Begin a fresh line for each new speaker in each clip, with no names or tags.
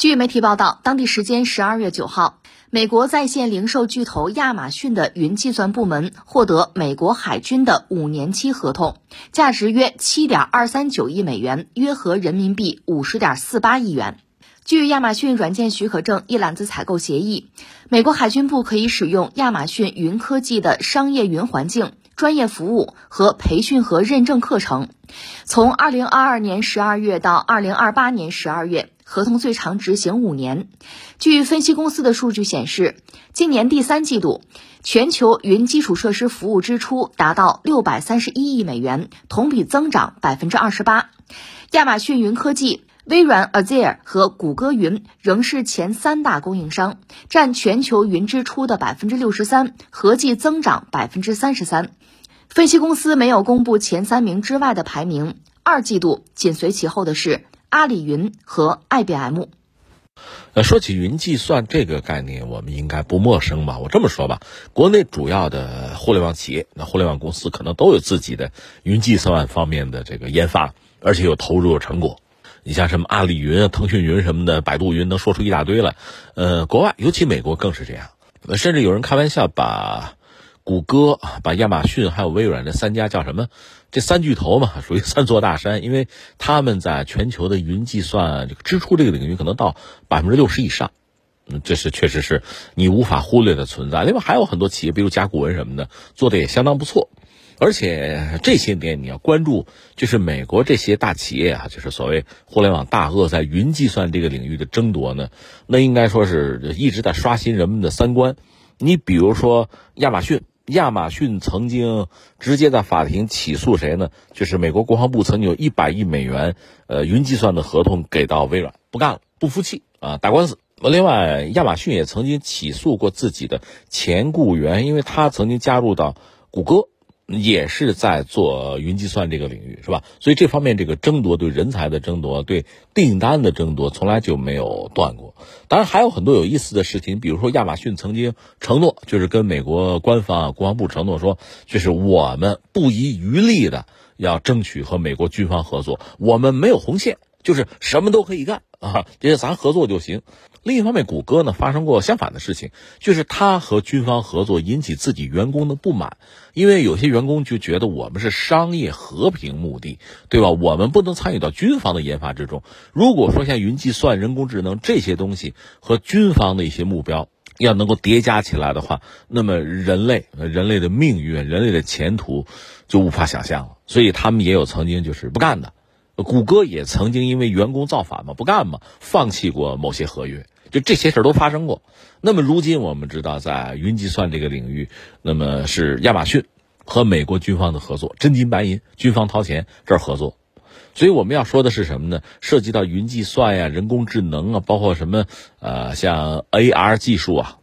据媒体报道，当地时间十二月九号，美国在线零售巨头亚马逊的云计算部门获得美国海军的五年期合同，价值约七点二三九亿美元，约合人民币五十点四八亿元。据亚马逊软件许可证一揽子采购协议，美国海军部可以使用亚马逊云科技的商业云环境、专业服务和培训和认证课程。从二零二二年十二月到二零二八年十二月。合同最长执行五年。据分析公司的数据显示，今年第三季度全球云基础设施服务支出达到六百三十一亿美元，同比增长百分之二十八。亚马逊云科技、微软 Azure 和谷歌云仍是前三大供应商，占全球云支出的百分之六十三，合计增长百分之三十三。分析公司没有公布前三名之外的排名，二季度紧随其后的是。阿里云和 IBM，
呃，说起云计算这个概念，我们应该不陌生吧？我这么说吧，国内主要的互联网企业，那互联网公司可能都有自己的云计算方面的这个研发，而且有投入有成果。你像什么阿里云、腾讯云什么的，百度云能说出一大堆来。呃，国外尤其美国更是这样，甚至有人开玩笑把。谷歌把亚马逊还有微软这三家叫什么？这三巨头嘛，属于 三座大山，因为他们在全球的云计算这个支出这个领域可能到百分之六十以上，嗯，这是确实是你无法忽略的存在。另外还有很多企业，比如甲骨文什么的，做的也相当不错。而且这些年你要关注，就是美国这些大企业啊，就是所谓互联网大鳄在云计算这个领域的争夺呢，那应该说是一直在刷新人们的三观。你比如说亚马逊。亚马逊曾经直接在法庭起诉谁呢？就是美国国防部曾经有一百亿美元，呃，云计算的合同给到微软，不干了，不服气啊，打官司。另外，亚马逊也曾经起诉过自己的前雇员，因为他曾经加入到谷歌。也是在做云计算这个领域，是吧？所以这方面这个争夺对人才的争夺，对订单的争夺，从来就没有断过。当然还有很多有意思的事情，比如说亚马逊曾经承诺，就是跟美国官方啊国防部承诺说，就是我们不遗余力的要争取和美国军方合作，我们没有红线，就是什么都可以干啊，这些咱合作就行。另一方面，谷歌呢发生过相反的事情，就是他和军方合作引起自己员工的不满，因为有些员工就觉得我们是商业和平目的，对吧？我们不能参与到军方的研发之中。如果说像云计算、人工智能这些东西和军方的一些目标要能够叠加起来的话，那么人类、人类的命运、人类的前途就无法想象了。所以他们也有曾经就是不干的。谷歌也曾经因为员工造反嘛，不干嘛，放弃过某些合约，就这些事儿都发生过。那么如今我们知道，在云计算这个领域，那么是亚马逊和美国军方的合作，真金白银，军方掏钱这儿合作。所以我们要说的是什么呢？涉及到云计算呀、人工智能啊，包括什么呃，像 AR 技术啊、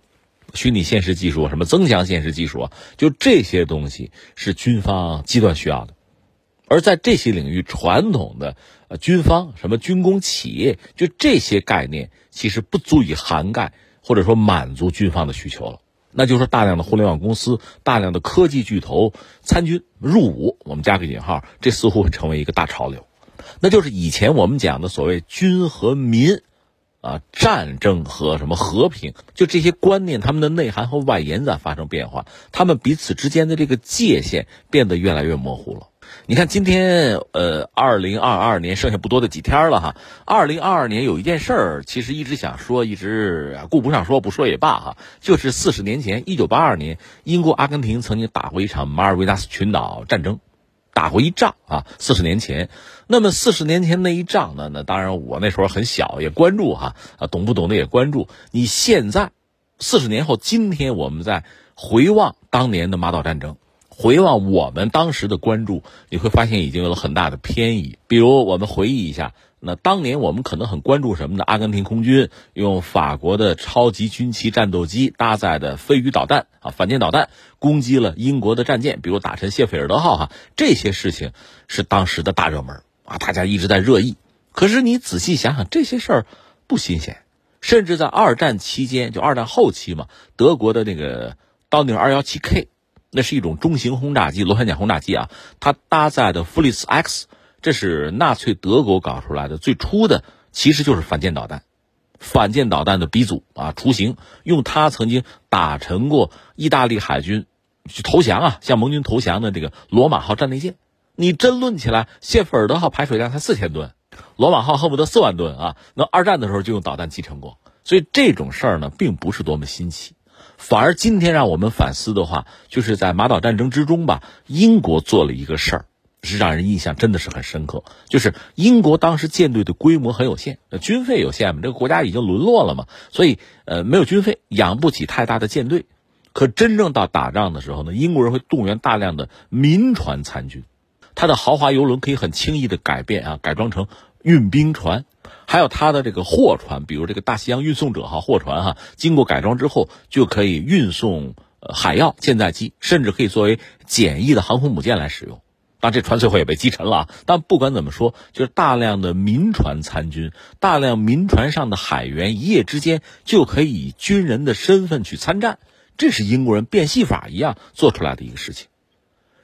虚拟现实技术、什么增强现实技术啊，就这些东西是军方极端需要的。而在这些领域，传统的呃军方、什么军工企业，就这些概念，其实不足以涵盖或者说满足军方的需求了。那就是大量的互联网公司、大量的科技巨头参军入伍，我们加个引号，这似乎会成为一个大潮流。那就是以前我们讲的所谓军和民，啊，战争和什么和平，就这些观念，他们的内涵和外延在发生变化，他们彼此之间的这个界限变得越来越模糊了。你看，今天呃，二零二二年剩下不多的几天了哈。二零二二年有一件事儿，其实一直想说，一直顾不上说，不说也罢哈。就是四十年前，一九八二年，英国阿根廷曾经打过一场马尔维纳斯群岛战争，打过一仗啊。四十年前，那么四十年前那一仗呢？那当然我那时候很小，也关注哈啊，懂不懂的也关注。你现在四十年后，今天我们在回望当年的马岛战争。回望我们当时的关注，你会发现已经有了很大的偏移。比如，我们回忆一下，那当年我们可能很关注什么呢？阿根廷空军用法国的超级军旗战斗机搭载的飞鱼导弹啊，反舰导弹攻击了英国的战舰，比如打沉谢菲尔德号哈，这些事情是当时的大热门啊，大家一直在热议。可是你仔细想想，这些事儿不新鲜，甚至在二战期间，就二战后期嘛，德国的那个刀宁二幺七 K。那是一种中型轰炸机，螺旋桨轰炸机啊，它搭载的弗里斯 X，这是纳粹德国搞出来的最初的，其实就是反舰导弹。反舰导弹的鼻祖啊，雏形，用它曾经打沉过意大利海军去投降啊，向盟军投降的这个罗马号战列舰。你真论起来，谢菲尔德号排水量才四千吨，罗马号恨不得四万吨啊。那二战的时候就用导弹击沉过，所以这种事儿呢，并不是多么新奇。反而今天让我们反思的话，就是在马岛战争之中吧，英国做了一个事儿。是让人印象真的是很深刻，就是英国当时舰队的规模很有限，军费有限嘛，这个国家已经沦落了嘛，所以呃没有军费，养不起太大的舰队。可真正到打仗的时候呢，英国人会动员大量的民船参军，他的豪华游轮可以很轻易的改变啊，改装成运兵船，还有他的这个货船，比如这个大西洋运送者哈货船哈，经过改装之后就可以运送海药、舰载机，甚至可以作为简易的航空母舰来使用。当然，这船最后也被击沉了啊。但不管怎么说，就是大量的民船参军，大量民船上的海员一夜之间就可以以军人的身份去参战，这是英国人变戏法一样做出来的一个事情。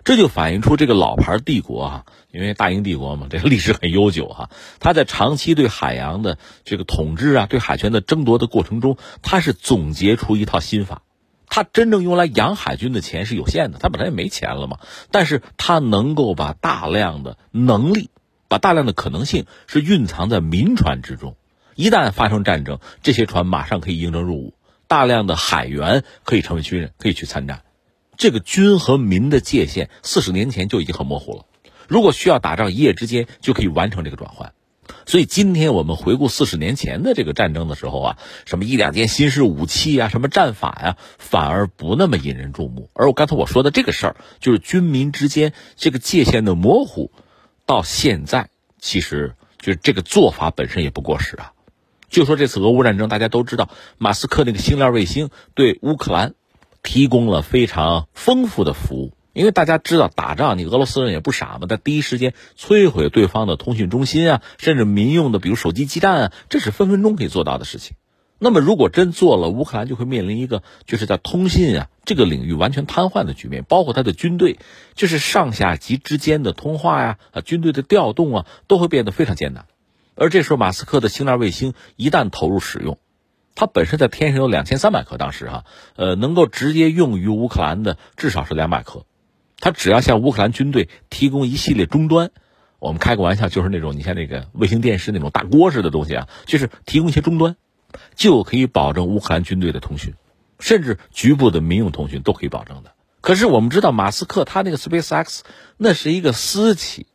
这就反映出这个老牌帝国啊，因为大英帝国嘛，这个历史很悠久哈。它在长期对海洋的这个统治啊，对海权的争夺的过程中，它是总结出一套新法。他真正用来养海军的钱是有限的，他本来也没钱了嘛。但是他能够把大量的能力，把大量的可能性是蕴藏在民船之中。一旦发生战争，这些船马上可以应征入伍，大量的海员可以成为军人，可以去参战。这个军和民的界限，四十年前就已经很模糊了。如果需要打仗，一夜之间就可以完成这个转换。所以今天我们回顾四十年前的这个战争的时候啊，什么一两件新式武器啊，什么战法呀，反而不那么引人注目。而我刚才我说的这个事儿，就是军民之间这个界限的模糊，到现在其实就是这个做法本身也不过时啊。就说这次俄乌战争，大家都知道，马斯克那个星链卫星对乌克兰提供了非常丰富的服务。因为大家知道打仗，你俄罗斯人也不傻嘛，在第一时间摧毁对方的通讯中心啊，甚至民用的，比如手机基站啊，这是分分钟可以做到的事情。那么，如果真做了，乌克兰就会面临一个就是在通信啊这个领域完全瘫痪的局面，包括他的军队，就是上下级之间的通话呀，啊，军队的调动啊，都会变得非常艰难。而这时候，马斯克的星链卫星一旦投入使用，它本身在天上有两千三百颗，当时哈，呃，能够直接用于乌克兰的至少是两百颗。他只要向乌克兰军队提供一系列终端，我们开个玩笑，就是那种你像那个卫星电视那种大锅似的东西啊，就是提供一些终端，就可以保证乌克兰军队的通讯，甚至局部的民用通讯都可以保证的。可是我们知道，马斯克他那个 SpaceX 那是一个私企，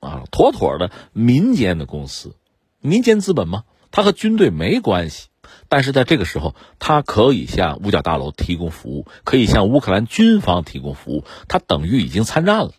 啊，妥妥的民间的公司，民间资本吗？他和军队没关系。但是在这个时候，他可以向五角大楼提供服务，可以向乌克兰军方提供服务，他等于已经参战了。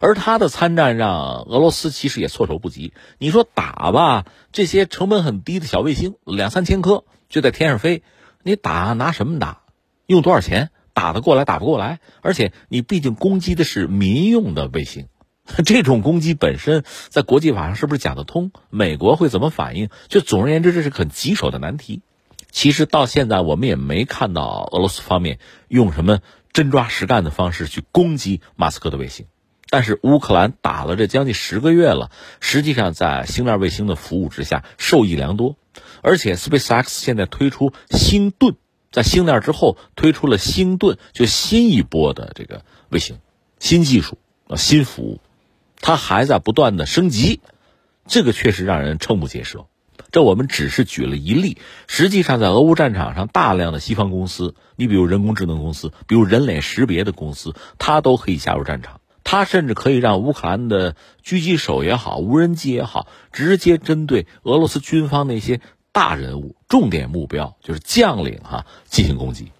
而他的参战让俄罗斯其实也措手不及。你说打吧，这些成本很低的小卫星，两三千颗就在天上飞，你打拿什么打？用多少钱？打得过来？打不过来？而且你毕竟攻击的是民用的卫星，这种攻击本身在国际法上是不是讲得通？美国会怎么反应？就总而言之，这是很棘手的难题。其实到现在，我们也没看到俄罗斯方面用什么真抓实干的方式去攻击马斯克的卫星。但是乌克兰打了这将近十个月了，实际上在星链卫星的服务之下受益良多。而且 SpaceX 现在推出星盾，在星链之后推出了星盾，就新一波的这个卫星，新技术啊，新服务，它还在不断的升级，这个确实让人瞠目结舌。这我们只是举了一例，实际上在俄乌战场上，大量的西方公司，你比如人工智能公司，比如人脸识别的公司，它都可以加入战场。它甚至可以让乌克兰的狙击手也好，无人机也好，直接针对俄罗斯军方那些大人物、重点目标，就是将领哈进行攻击。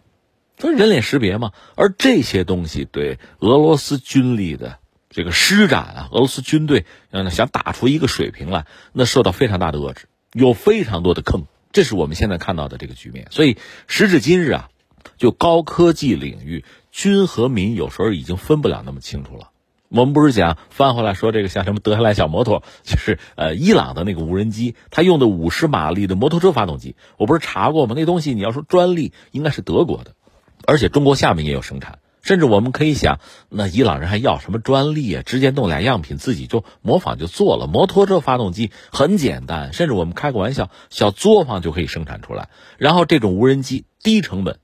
说人脸识别嘛，而这些东西对俄罗斯军力的这个施展啊，俄罗斯军队嗯想打出一个水平来，那受到非常大的遏制。有非常多的坑，这是我们现在看到的这个局面。所以时至今日啊，就高科技领域，军和民有时候已经分不了那么清楚了。我们不是讲翻回来说这个像什么德黑兰小摩托，就是呃伊朗的那个无人机，它用的五十马力的摩托车发动机，我不是查过吗？那东西你要说专利应该是德国的，而且中国下面也有生产。甚至我们可以想，那伊朗人还要什么专利啊？直接弄俩样品自己就模仿就做了。摩托车发动机很简单，甚至我们开个玩笑，小作坊就可以生产出来。然后这种无人机低成本，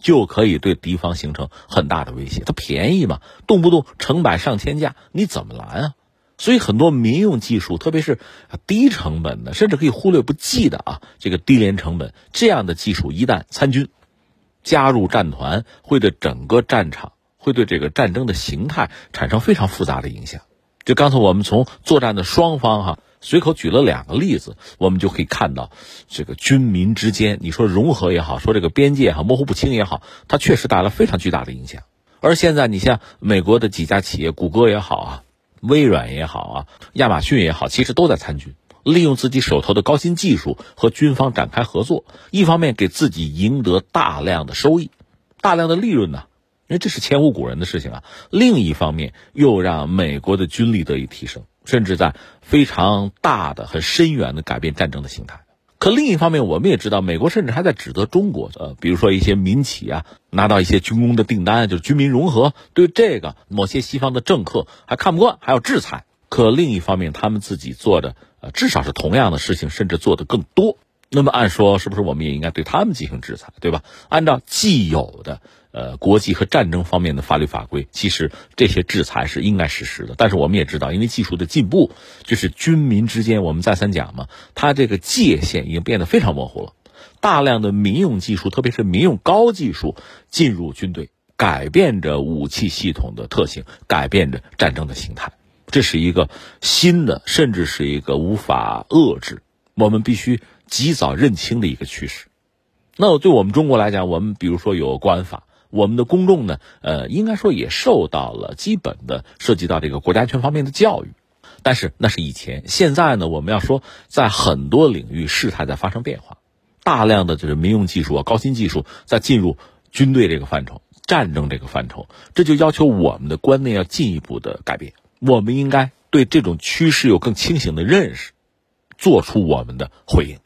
就可以对敌方形成很大的威胁。它便宜嘛，动不动成百上千架，你怎么拦啊？所以很多民用技术，特别是低成本的，甚至可以忽略不计的啊，这个低廉成本这样的技术一旦参军。加入战团会对整个战场，会对这个战争的形态产生非常复杂的影响。就刚才我们从作战的双方哈，随口举了两个例子，我们就可以看到，这个军民之间，你说融合也好，说这个边界哈模糊不清也好，它确实带来非常巨大的影响。而现在，你像美国的几家企业，谷歌也好啊，微软也好啊，亚马逊也好，其实都在参军。利用自己手头的高新技术和军方展开合作，一方面给自己赢得大量的收益、大量的利润呢，因为这是前无古人的事情啊。另一方面又让美国的军力得以提升，甚至在非常大的、很深远的改变战争的形态。可另一方面，我们也知道，美国甚至还在指责中国，呃，比如说一些民企啊，拿到一些军工的订单，就是军民融合，对这个某些西方的政客还看不惯，还要制裁。可另一方面，他们自己做的。呃，至少是同样的事情，甚至做得更多。那么按说，是不是我们也应该对他们进行制裁，对吧？按照既有的呃国际和战争方面的法律法规，其实这些制裁是应该实施的。但是我们也知道，因为技术的进步，就是军民之间，我们再三讲嘛，它这个界限已经变得非常模糊了。大量的民用技术，特别是民用高技术进入军队，改变着武器系统的特性，改变着战争的形态。这是一个新的，甚至是一个无法遏制，我们必须及早认清的一个趋势。那对我们中国来讲，我们比如说有国安法，我们的公众呢，呃，应该说也受到了基本的涉及到这个国家安全方面的教育。但是那是以前，现在呢，我们要说，在很多领域事态在发生变化，大量的就是民用技术啊、高新技术在进入军队这个范畴、战争这个范畴，这就要求我们的观念要进一步的改变。我们应该对这种趋势有更清醒的认识，做出我们的回应。